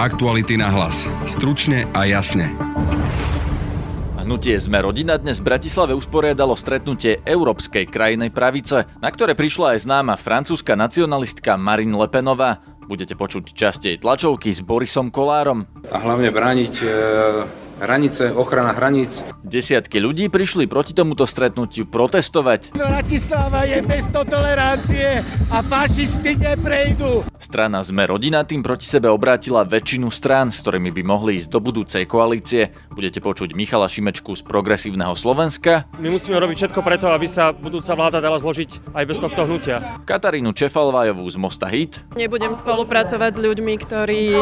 Aktuality na hlas. Stručne a jasne. Hnutie Sme rodina dnes v Bratislave usporiadalo stretnutie Európskej krajnej pravice, na ktoré prišla aj známa francúzska nacionalistka Marine Le Penová. Budete počuť častej tlačovky s Borisom Kolárom. A hlavne brániť e hranice, ochrana hraníc. Desiatky ľudí prišli proti tomuto stretnutiu protestovať. Bratislava je bez tolerancie a fašisti neprejdú. Strana Sme rodina tým proti sebe obrátila väčšinu strán, s ktorými by mohli ísť do budúcej koalície. Budete počuť Michala Šimečku z Progresívneho Slovenska. My musíme robiť všetko preto, aby sa budúca vláda dala zložiť aj bez tohto hnutia. Katarínu Čefalvajovú z Mosta Hit. Nebudem spolupracovať s ľuďmi, ktorí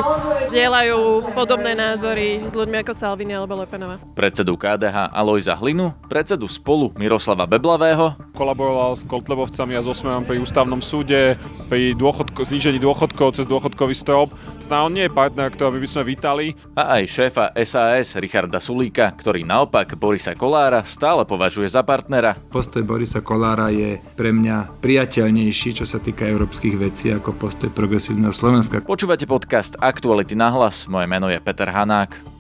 dielajú podobné názory s ľuďmi ako Salvini Martiny alebo Lepenova. Predsedu KDH Alojza Hlinu, predsedu spolu Miroslava Beblavého. Kolaboroval s Kotlebovcami a s Osmerom pri ústavnom súde, pri dôchodko, znížení dôchodkov cez dôchodkový strop. Zná, on nie je partner, ktorý by sme vítali. A aj šéfa SAS Richarda Sulíka, ktorý naopak Borisa Kolára stále považuje za partnera. Postoj Borisa Kolára je pre mňa priateľnejší, čo sa týka európskych vecí, ako postoj progresívneho Slovenska. Počúvate podcast Aktuality na hlas. Moje meno je Peter Hanák.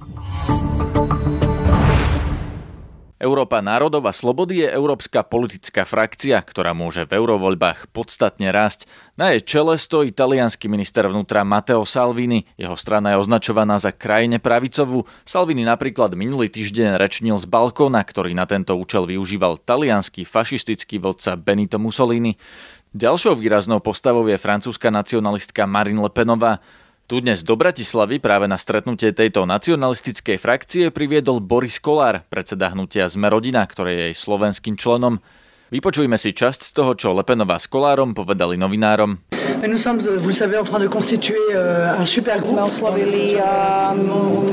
Európa národov a slobody je európska politická frakcia, ktorá môže v eurovoľbách podstatne rásť. Na jej čele stojí talianský minister vnútra Matteo Salvini. Jeho strana je označovaná za krajine pravicovú. Salvini napríklad minulý týždeň rečnil z balkóna, ktorý na tento účel využíval talianský fašistický vodca Benito Mussolini. Ďalšou výraznou postavou je francúzska nacionalistka Marine Le Penová. Tu dnes do Bratislavy práve na stretnutie tejto nacionalistickej frakcie priviedol Boris Kolár, predseda hnutia Sme rodina, ktoré je jej slovenským členom. Vypočujme si časť z toho, čo Lepenová s Kolárom povedali novinárom. Nous sommes, vous le savez, en train de constituer euh, un super groupe. Sme oslovili um,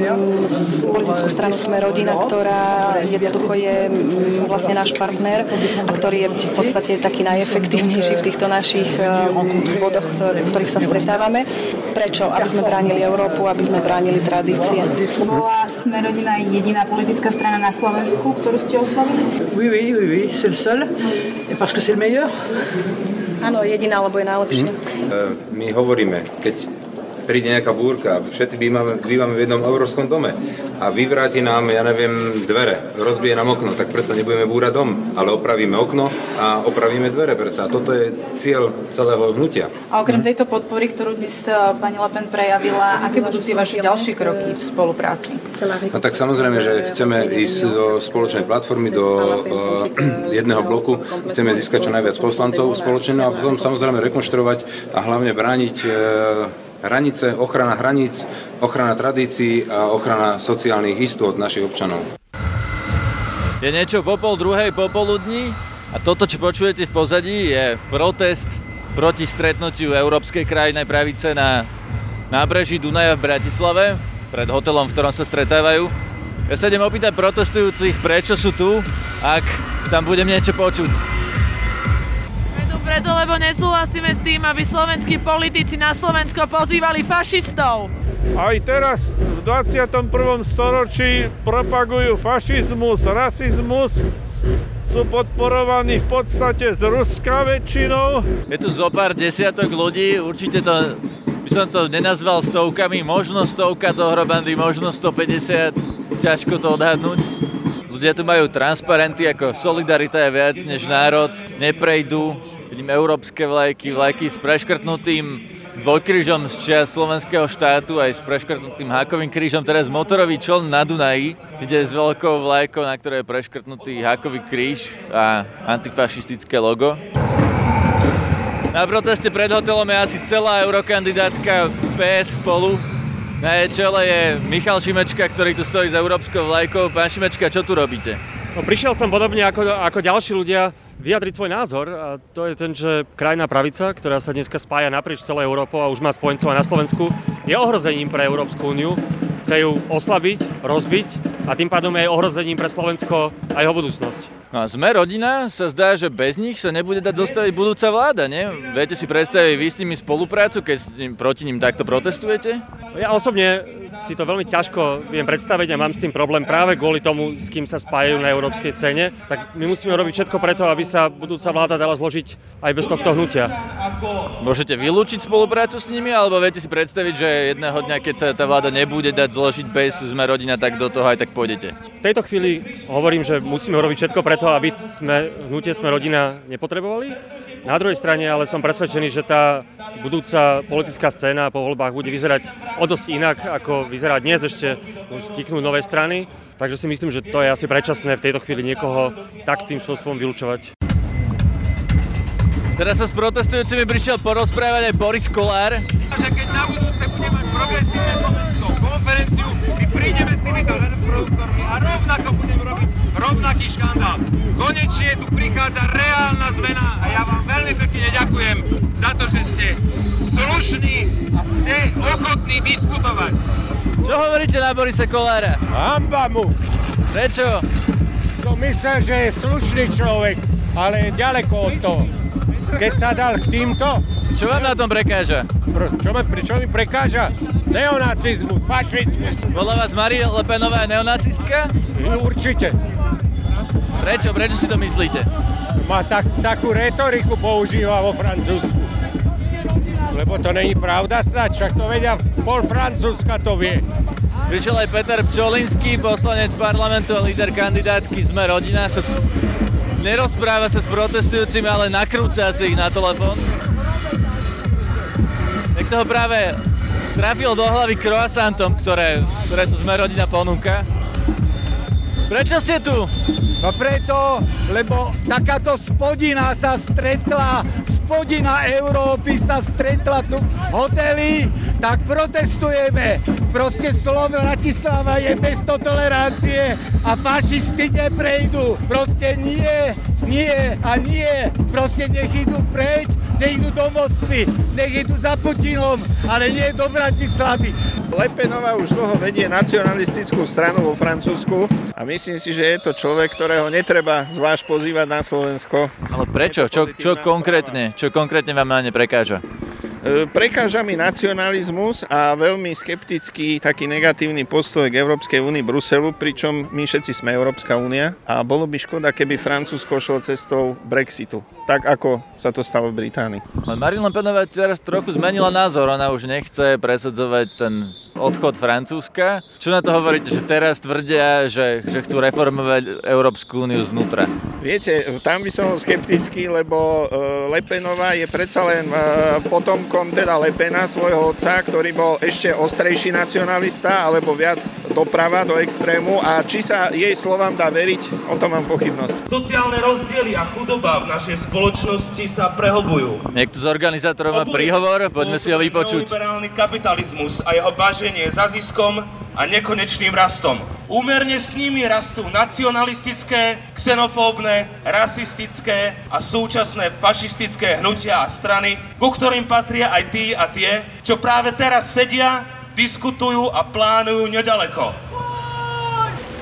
politickú stranu Sme rodina, ktorá jednoducho je um, vlastne náš partner a ktorý je v podstate taký najefektívnejší v týchto našich um, bodoch, v ktorých sa stretávame. Prečo? Aby sme bránili Európu, aby sme bránili tradície. Bola Sme rodina jediná politická strana na Slovensku, ktorú ste oslovili? Oui, oui, oui, oui, c'est le seul. Et parce que c'est le meilleur. Áno, jediná, lebo je najlepšie. Hm. My hovoríme, keď príde nejaká búrka, všetci bývame, bývame v jednom európskom dome a vyvráti nám, ja neviem, dvere, rozbije nám okno, tak predsa nebudeme búrať dom, ale opravíme okno a opravíme dvere predsa. A toto je cieľ celého hnutia. A okrem tejto podpory, ktorú dnes eh, pani Lepen prejavila, aké budú tie vaše ďalšie kroky v spolupráci? No tak samozrejme, že chceme ísť do spoločnej platformy, do uh, jedného bloku, chceme získať čo najviac poslancov spoločne no a potom samozrejme rekonštruovať a hlavne brániť uh, hranice, ochrana hraníc, ochrana tradícií a ochrana sociálnych istôt našich občanov. Je niečo po pol druhej popoludní a toto, čo počujete v pozadí, je protest proti stretnutiu Európskej krajnej pravice na nábreží Dunaja v Bratislave, pred hotelom, v ktorom sa stretávajú. Ja sa idem opýtať protestujúcich, prečo sú tu, ak tam budem niečo počuť preto, lebo nesúhlasíme s tým, aby slovenskí politici na Slovensko pozývali fašistov. Aj teraz v 21. storočí propagujú fašizmus, rasizmus, sú podporovaní v podstate z Ruska väčšinou. Je tu zo pár desiatok ľudí, určite to by som to nenazval stovkami, možno stovka dohromady, možno 150, ťažko to odhadnúť. Ľudia tu majú transparenty ako solidarita je viac než národ, neprejdú, Vidím európske vlajky, vlajky s preškrtnutým dvojkrížom z čia slovenského štátu aj s preškrtnutým hákovým krížom, teraz motorový čln na Dunaji, ide s veľkou vlajkou, na ktorej je preškrtnutý hákový kríž a antifašistické logo. Na proteste pred hotelom je asi celá eurokandidátka PS spolu. Na jej čele je Michal Šimečka, ktorý tu stojí za európskou vlajkou. Pán Šimečka, čo tu robíte? No, prišiel som podobne ako, ako ďalší ľudia vyjadriť svoj názor a to je ten, že krajná pravica, ktorá sa dneska spája naprieč celou Európou a už má spojencov na Slovensku, je ohrozením pre Európsku úniu. Chce ju oslabiť, rozbiť a tým pádom je ohrozením pre Slovensko a jeho budúcnosť. No a sme rodina, sa zdá, že bez nich sa nebude dať dostaviť budúca vláda, nie? Viete si predstaviť vy s nimi spoluprácu, keď proti ním takto protestujete? Ja osobne si to veľmi ťažko viem predstaviť a mám s tým problém práve kvôli tomu, s kým sa spájajú na európskej scéne. Tak my musíme robiť všetko preto, aby sa budúca vláda dala zložiť aj bez tohto hnutia. Môžete vylúčiť spoluprácu s nimi, alebo viete si predstaviť, že jedného dňa, keď sa tá vláda nebude dať zložiť bez sme rodina, tak do toho aj tak pôjdete? V tejto chvíli hovorím, že musíme urobiť všetko preto, aby sme, hnutie sme rodina nepotrebovali. Na druhej strane ale som presvedčený, že tá budúca politická scéna po voľbách bude vyzerať o dosť inak, ako vyzerá dnes. Ešte vzniknú nové strany, takže si myslím, že to je asi predčasné v tejto chvíli niekoho tak tým spôsobom vylúčovať. Teraz sa s protestujúcimi prišiel porozprávať aj Boris Kolár. Že keď na budúce bude mať progresívne Slovensko konferenciu, my prídeme s týmito produktormi a rovnako budeme robiť rovnaký škandál. Konečne tu prichádza reálna zmena a ja vám veľmi pekne ďakujem za to, že ste slušní a ste ochotní diskutovať. Čo hovoríte na Borise Kolára? Hamba mu! Prečo? Som myslel, že je slušný človek, ale je ďaleko od toho. Keď sa dal k týmto... Čo vám na tom prekáža? Pro, čo, ma, čo mi prekáža? Neonacizmus, fašizmus. Podľa vás Marie Le Penová je neonacistka? Určite. Prečo? Prečo si to myslíte? Má tak, takú retoriku používa vo Francúzsku. Lebo to není pravda snad, však to vedia, pol Francúzska to vie. Prišiel aj Peter Pčolinský, poslanec parlamentu a líder kandidátky Sme rodina. Nerozpráva sa s protestujúcimi, ale nakrúca si ich na telefón. Tak toho práve trafil do hlavy croissantom, ktoré, ktoré tu Sme rodina ponúka. Prečo ste tu? No preto, lebo takáto spodina sa stretla, spodina Európy sa stretla tu v hoteli, tak protestujeme. Proste slovo Bratislava je bez tolerancie a fašisti neprejdú. Proste nie, nie a nie. Proste nech idú preč, nech idú do Moskvy, nech idú za Putinom, ale nie do Bratislavy. Lepenová už dlho vedie nacionalistickú stranu vo Francúzsku a myslím si, že je to človek, ktorého netreba zvlášť pozývať na Slovensko. Ale prečo? Čo, čo konkrétne? Čo konkrétne vám na ne prekáža? Prekáža mi nacionalizmus a veľmi skeptický, taký negatívny postoj k Európskej únii Bruselu, pričom my všetci sme Európska únia a bolo by škoda, keby Francúzsko šlo cestou Brexitu, tak ako sa to stalo v Británii. Marine Le Penová teraz trochu zmenila názor, ona už nechce presadzovať ten odchod Francúzska. Čo na to hovoríte, že teraz tvrdia, že, že chcú reformovať Európsku úniu znútra? Viete, tam by som skeptický, lebo Lepenová je predsa len potomkom teda Lepena, svojho otca, ktorý bol ešte ostrejší nacionalista, alebo viac doprava do extrému a či sa jej slovám dá veriť, o tom mám pochybnosť. Sociálne rozdiely a chudoba v našej spoločnosti sa prehlbujú. Niekto z organizátorov má príhovor, poďme si ho vypočuť. Liberálny kapitalizmus a jeho baženie za ziskom a nekonečným rastom. Úmerne s nimi rastú nacionalistické, xenofóbne, rasistické a súčasné fašistické hnutia a strany, ku ktorým patria aj tí a tie, čo práve teraz sedia, diskutujú a plánujú nedaleko.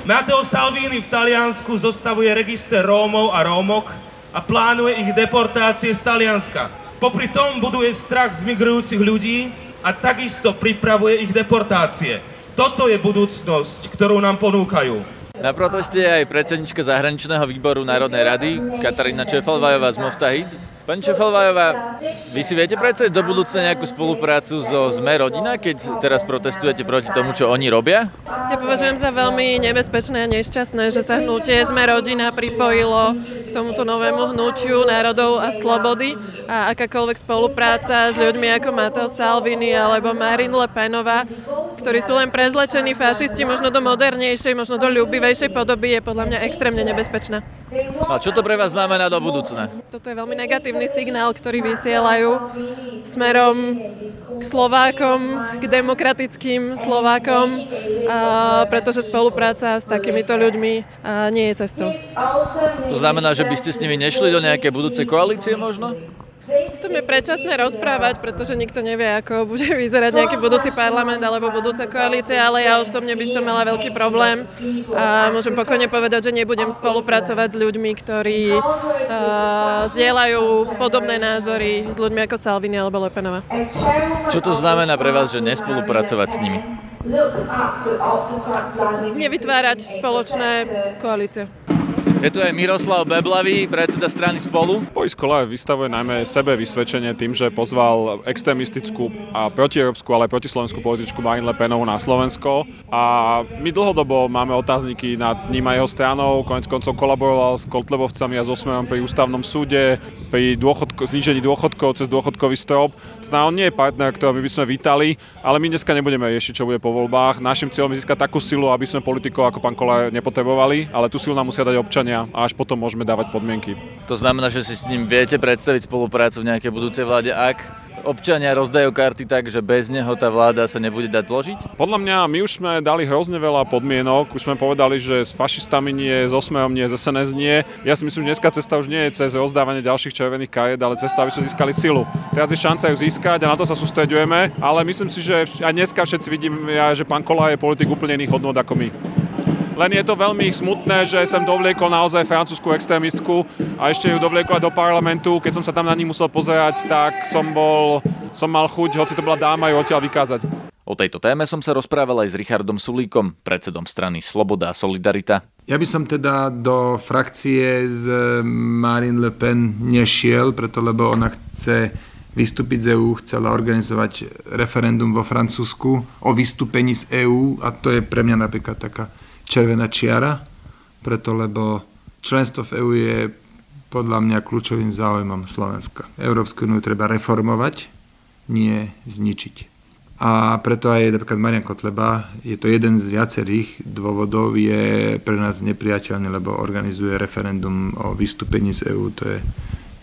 Matteo Salvini v Taliansku zostavuje register Rómov a Rómok a plánuje ich deportácie z Talianska. Popri tom buduje strach z migrujúcich ľudí a takisto pripravuje ich deportácie. Toto je budúcnosť, ktorú nám ponúkajú. Na proteste je aj predsednička zahraničného výboru Národnej rady Katarína Čefalvajová z Mosta Hit. Pani Čefalvajová, vy si viete predstaviť do budúcna nejakú spoluprácu so Sme rodina, keď teraz protestujete proti tomu, čo oni robia? Ja považujem za veľmi nebezpečné a nešťastné, že sa hnutie Sme rodina pripojilo k tomuto novému hnutiu národov a slobody a akákoľvek spolupráca s ľuďmi ako Mateo Salvini alebo Marine Le Penová, ktorí sú len prezlečení fašisti, možno do modernejšej, možno do ľubivejšej podoby, je podľa mňa extrémne nebezpečná. A čo to pre vás znamená do budúcna? Toto je veľmi negatívny signál, ktorý vysielajú smerom k Slovákom, k demokratickým Slovákom, a pretože spolupráca s takýmito ľuďmi nie je cestou. To znamená, že by ste s nimi nešli do nejakej budúcej koalície možno? To je predčasné rozprávať, pretože nikto nevie, ako bude vyzerať nejaký budúci parlament alebo budúca koalícia, ale ja osobne by som mala veľký problém a môžem pokojne povedať, že nebudem spolupracovať s ľuďmi, ktorí uh, zdieľajú podobné názory s ľuďmi ako Salvini alebo Lepenova. Čo to znamená pre vás, že nespolupracovať s nimi? Nevytvárať spoločné koalície. Je tu aj Miroslav Beblavý, predseda strany Spolu. Boris Kolár vystavuje najmä sebe vysvedčenie tým, že pozval extrémistickú a protieurópsku, ale aj protislovenskú političku Marine Le Penovú na Slovensko. A my dlhodobo máme otázniky nad ním a jeho stranou. Konec koncov kolaboroval s Kotlebovcami a so Smerom pri ústavnom súde, pri dôchodko, znížení dôchodkov cez dôchodkový strop. Znamená, on nie je partner, ktorého by sme vítali, ale my dneska nebudeme riešiť, čo bude po voľbách. Našim cieľom je získať takú silu, aby sme politikov ako pán Kolár nepotrebovali, ale tú silu nám musia dať občania a až potom môžeme dávať podmienky. To znamená, že si s ním viete predstaviť spoluprácu v nejakej budúcej vláde, ak občania rozdajú karty tak, že bez neho tá vláda sa nebude dať zložiť? Podľa mňa my už sme dali hrozne veľa podmienok, už sme povedali, že s fašistami nie, s osmejom nie, s SNS nie. Ja si myslím, že dneska cesta už nie je cez rozdávanie ďalších červených kariet, ale cesta, aby sme získali silu. Teraz je šanca ju získať a na to sa sústredujeme, ale myslím si, že aj dneska všetci vidíme, že pán Kola je politik úplne iných hodnot ako my. Len je to veľmi smutné, že som dovliekol naozaj francúzsku extrémistku a ešte ju dovliekol aj do parlamentu. Keď som sa tam na ní musel pozerať, tak som bol, som mal chuť, hoci to bola dáma, ju odtiaľ vykázať. O tejto téme som sa rozprával aj s Richardom Sulíkom, predsedom strany Sloboda a Solidarita. Ja by som teda do frakcie z Marine Le Pen nešiel, preto lebo ona chce vystúpiť z EÚ, chcela organizovať referendum vo Francúzsku o vystúpení z EÚ a to je pre mňa napríklad taká červená čiara, preto lebo členstvo v EÚ je podľa mňa kľúčovým záujmom Slovenska. Európsku úniu treba reformovať, nie zničiť. A preto aj napríklad Marian Kotleba, je to jeden z viacerých dôvodov, je pre nás nepriateľný, lebo organizuje referendum o vystúpení z EÚ. To je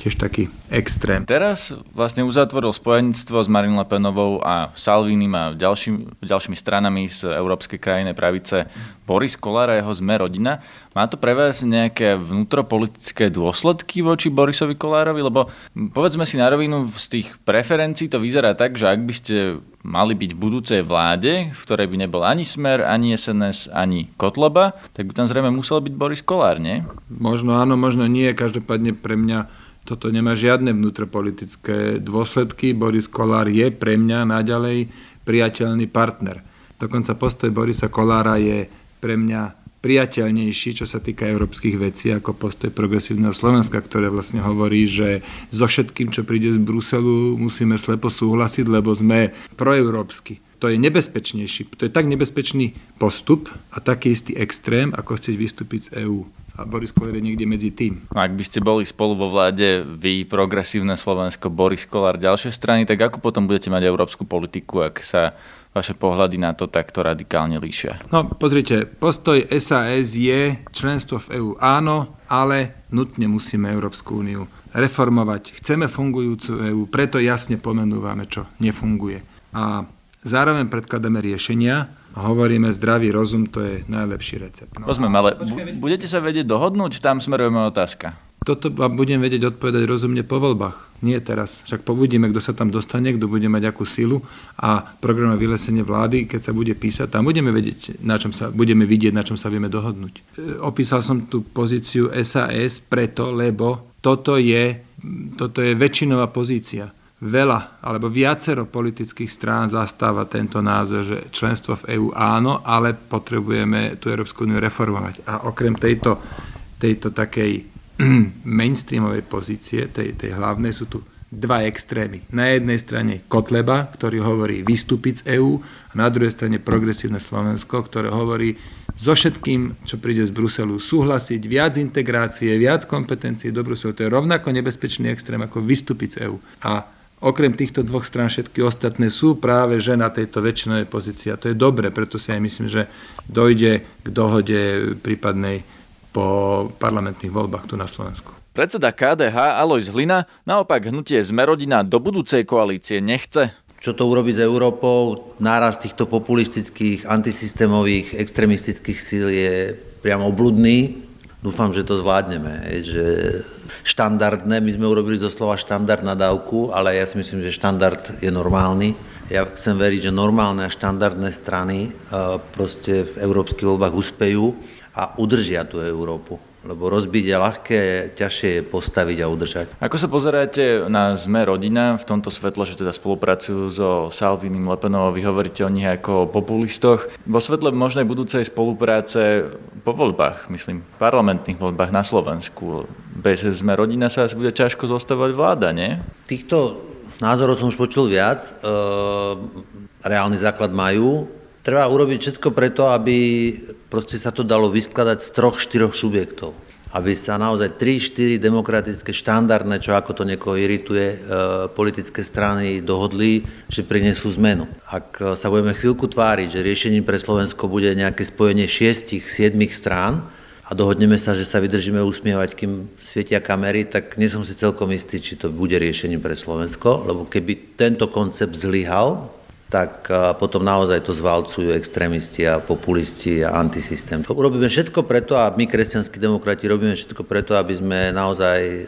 tiež taký extrém. Teraz vlastne uzatvoril spojenectvo s Marine Le Penovou a Salvinim a ďalším, ďalšími stranami z Európskej krajiny pravice Boris Kolár a jeho Sme rodina. Má to pre vás nejaké vnútropolitické dôsledky voči Borisovi Kolárovi? Lebo povedzme si na rovinu, z tých preferencií to vyzerá tak, že ak by ste mali byť v budúcej vláde, v ktorej by nebol ani Smer, ani SNS, ani Kotleba, tak by tam zrejme musel byť Boris Kolár, nie? Možno áno, možno nie. Každopádne pre mňa toto nemá žiadne vnútropolitické dôsledky. Boris Kolár je pre mňa naďalej priateľný partner. Dokonca postoj Borisa Kolára je pre mňa priateľnejší, čo sa týka európskych vecí, ako postoj progresívneho Slovenska, ktoré vlastne hovorí, že so všetkým, čo príde z Bruselu, musíme slepo súhlasiť, lebo sme proeurópsky. To je nebezpečnejší, to je tak nebezpečný postup a taký istý extrém, ako chcieť vystúpiť z EÚ a Boris Kolár je niekde medzi tým. Ak by ste boli spolu vo vláde, vy, progresívne Slovensko, Boris Kolár, ďalšie strany, tak ako potom budete mať európsku politiku, ak sa vaše pohľady na to takto radikálne líšia? No, pozrite, postoj SAS je členstvo v EÚ áno, ale nutne musíme Európsku úniu reformovať. Chceme fungujúcu EÚ, preto jasne pomenúvame, čo nefunguje. A zároveň predkladáme riešenia, a hovoríme, zdravý rozum, to je najlepší recept. No. Rozumiem, ale budete sa vedieť dohodnúť? Tam smerujeme otázka. Toto vám budem vedieť odpovedať rozumne po voľbách. Nie teraz. Však povidíme, kto sa tam dostane, kto bude mať akú silu a program vylesenie vlády, keď sa bude písať, tam budeme, vedieť, na čom sa, budeme vidieť, na čom sa vieme dohodnúť. E, opísal som tú pozíciu SAS preto, lebo toto je, toto je väčšinová pozícia veľa alebo viacero politických strán zastáva tento názor, že členstvo v EÚ áno, ale potrebujeme tú Európsku úniu reformovať. A okrem tejto, tejto takej mainstreamovej pozície, tej, tej hlavnej, sú tu dva extrémy. Na jednej strane Kotleba, ktorý hovorí vystúpiť z EÚ, a na druhej strane progresívne Slovensko, ktoré hovorí so všetkým, čo príde z Bruselu, súhlasiť, viac integrácie, viac kompetencií do Bruselu. To je rovnako nebezpečný extrém ako vystúpiť z EÚ. A Okrem týchto dvoch strán všetky ostatné sú práve že na tejto väčšinovej pozícii. A to je dobre, preto si aj myslím, že dojde k dohode prípadnej po parlamentných voľbách tu na Slovensku. Predseda KDH Alois Hlina naopak hnutie Zmerodina do budúcej koalície nechce. Čo to urobí s Európou? Náraz týchto populistických, antisystémových, extremistických síl je priamo obludný. Dúfam, že to zvládneme, že štandardné. My sme urobili zo slova štandard na dávku, ale ja si myslím, že štandard je normálny. Ja chcem veriť, že normálne a štandardné strany e, proste v európskych voľbách uspejú a udržia tú Európu. Lebo rozbiť je ľahké, ťažšie je postaviť a udržať. Ako sa pozeráte na Sme rodina v tomto svetle, že teda spolupracujú so Salvinim Lepenom, vy hovoríte o nich ako o populistoch. Vo svetle možnej budúcej spolupráce po voľbách, myslím, parlamentných voľbách na Slovensku, bez Sme rodina sa asi bude ťažko zostavovať vláda, nie? Týchto názorov som už počul viac. E, reálny základ majú. Treba urobiť všetko preto, aby proste sa to dalo vyskladať z troch, štyroch subjektov. Aby sa naozaj 3-4 demokratické, štandardné, čo ako to niekoho irituje, e, politické strany dohodli, že prinesú zmenu. Ak sa budeme chvíľku tváriť, že riešením pre Slovensko bude nejaké spojenie 6-7 strán, a dohodneme sa, že sa vydržíme usmievať, kým svietia kamery, tak nie som si celkom istý, či to bude riešením pre Slovensko, lebo keby tento koncept zlyhal, tak potom naozaj to zvalcujú extrémisti a populisti a antisystém. Urobíme všetko preto a my, kresťanskí demokrati, robíme všetko preto, aby sme naozaj e,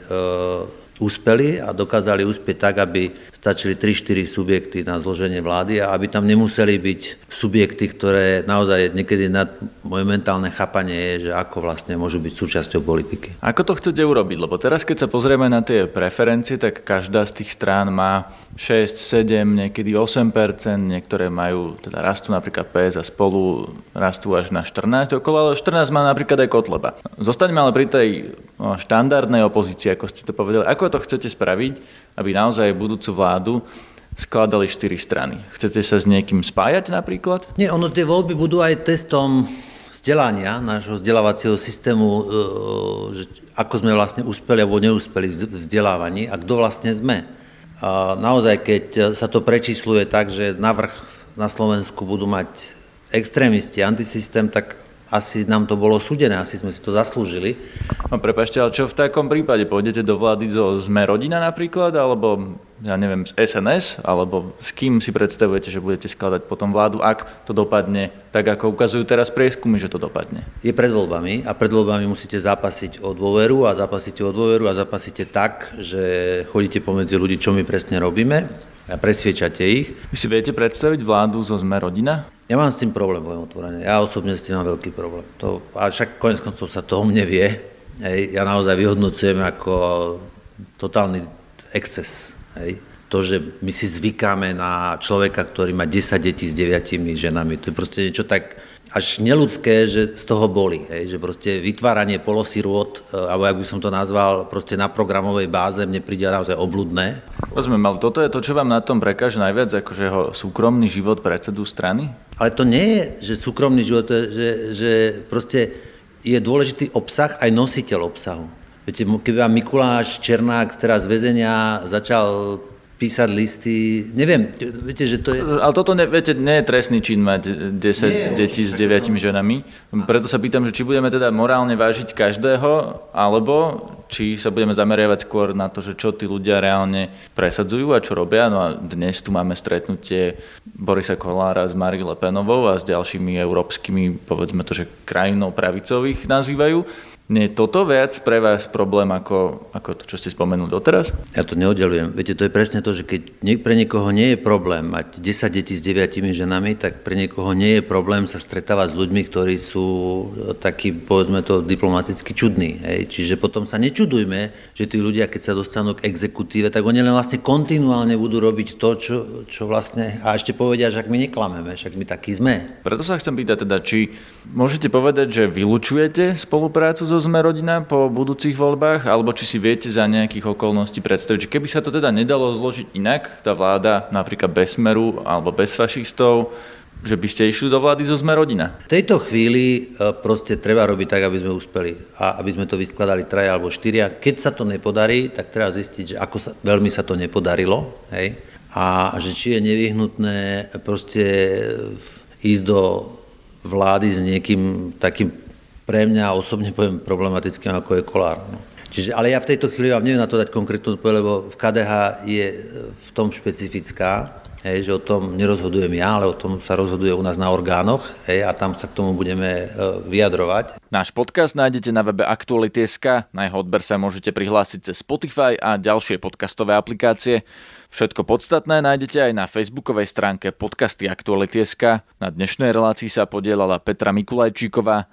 úspeli a dokázali uspieť tak, aby stačili 3-4 subjekty na zloženie vlády a aby tam nemuseli byť subjekty, ktoré naozaj niekedy nad moje mentálne chápanie je, že ako vlastne môžu byť súčasťou politiky. Ako to chcete urobiť? Lebo teraz, keď sa pozrieme na tie preferencie, tak každá z tých strán má 6, 7, niekedy 8% niektoré majú, teda rastú napríklad PS a spolu rastú až na 14 okolo, ale 14 má napríklad aj Kotleba. Zostaňme ale pri tej no, štandardnej opozícii, ako ste to povedali. Ako to chcete spraviť, aby naozaj budúcu vládu skladali 4 strany? Chcete sa s niekým spájať napríklad? Nie, ono tie voľby budú aj testom vzdelania nášho vzdelávacieho systému, e, že ako sme vlastne uspeli alebo neúspeli v vzdelávaní a kto vlastne sme. A naozaj, keď sa to prečísluje tak, že navrh na Slovensku budú mať extrémisti, antisystém, tak asi nám to bolo súdené, asi sme si to zaslúžili. No prepašte, ale čo v takom prípade? Pôjdete do vlády zo Sme rodina napríklad, alebo ja neviem, z SNS, alebo s kým si predstavujete, že budete skladať potom vládu, ak to dopadne tak, ako ukazujú teraz prieskumy, že to dopadne? Je pred voľbami a pred voľbami musíte zapasiť o dôveru a zapasíte o dôveru a zapasíte tak, že chodíte pomedzi ľudí, čo my presne robíme a presviečate ich. Vy si viete predstaviť vládu zo Sme rodina? Ja mám s tým problém, poviem otvorene. Ja osobne s tým mám veľký problém. To, a však konec koncov sa to o mne vie. Hej, ja naozaj vyhodnocujem ako totálny exces Hej. To, že my si zvykáme na človeka, ktorý má 10 detí s 9 ženami, to je proste niečo tak až neludské, že z toho boli. Hej. Že proste vytváranie polosirôt, e, alebo ak by som to nazval, proste na programovej báze, mne príde naozaj obludné. Rozumiem, ale toto je to, čo vám na tom prekáže najviac, akože jeho súkromný život predsedu strany? Ale to nie je, že súkromný život, že, že proste je dôležitý obsah aj nositeľ obsahu. Viete, keby vám Mikuláš Černák teraz z väzenia začal písať listy, neviem, viete, že to je... Ale toto, ne, viete, nie je trestný čin mať 10 nie, detí s 9 ženami, preto sa pýtam, že či budeme teda morálne vážiť každého, alebo či sa budeme zameriavať skôr na to, že čo tí ľudia reálne presadzujú a čo robia. No a dnes tu máme stretnutie Borisa Kolára s Marie Le Penovou a s ďalšími európskymi, povedzme to, že krajinou pravicových nazývajú. Nie je toto viac pre vás problém ako, ako to, čo ste spomenuli doteraz? Ja to neoddelujem. Viete, to je presne to, že keď pre niekoho nie je problém mať 10 detí s 9 ženami, tak pre niekoho nie je problém sa stretávať s ľuďmi, ktorí sú takí, povedzme to, diplomaticky čudní. Hej. Čiže potom sa nečudujme, že tí ľudia, keď sa dostanú k exekutíve, tak oni len vlastne kontinuálne budú robiť to, čo, čo vlastne... A ešte povedia, že ak my neklameme, však my takí sme. Preto sa chcem pýtať teda, či môžete povedať, že vylučujete spoluprácu so sme rodina po budúcich voľbách, alebo či si viete za nejakých okolností predstaviť, že keby sa to teda nedalo zložiť inak, tá vláda napríklad bez smeru alebo bez fašistov, že by ste išli do vlády zo Sme rodina? V tejto chvíli e, proste treba robiť tak, aby sme uspeli a aby sme to vyskladali traja alebo štyria. Keď sa to nepodarí, tak treba zistiť, že ako sa, veľmi sa to nepodarilo hej? a že či je nevyhnutné proste ísť do vlády s niekým takým pre mňa osobne poviem problematickým, ako je kolár. No. Čiže, ale ja v tejto chvíli vám neviem na to dať konkrétnu odpoveď, lebo v KDH je v tom špecifická, hej, že o tom nerozhodujem ja, ale o tom sa rozhoduje u nás na orgánoch hej, a tam sa k tomu budeme e, vyjadrovať. Náš podcast nájdete na webe Aktuality.sk, na jeho odber sa môžete prihlásiť cez Spotify a ďalšie podcastové aplikácie. Všetko podstatné nájdete aj na facebookovej stránke podcasty Aktuality.sk. Na dnešnej relácii sa podielala Petra Mikulajčíková,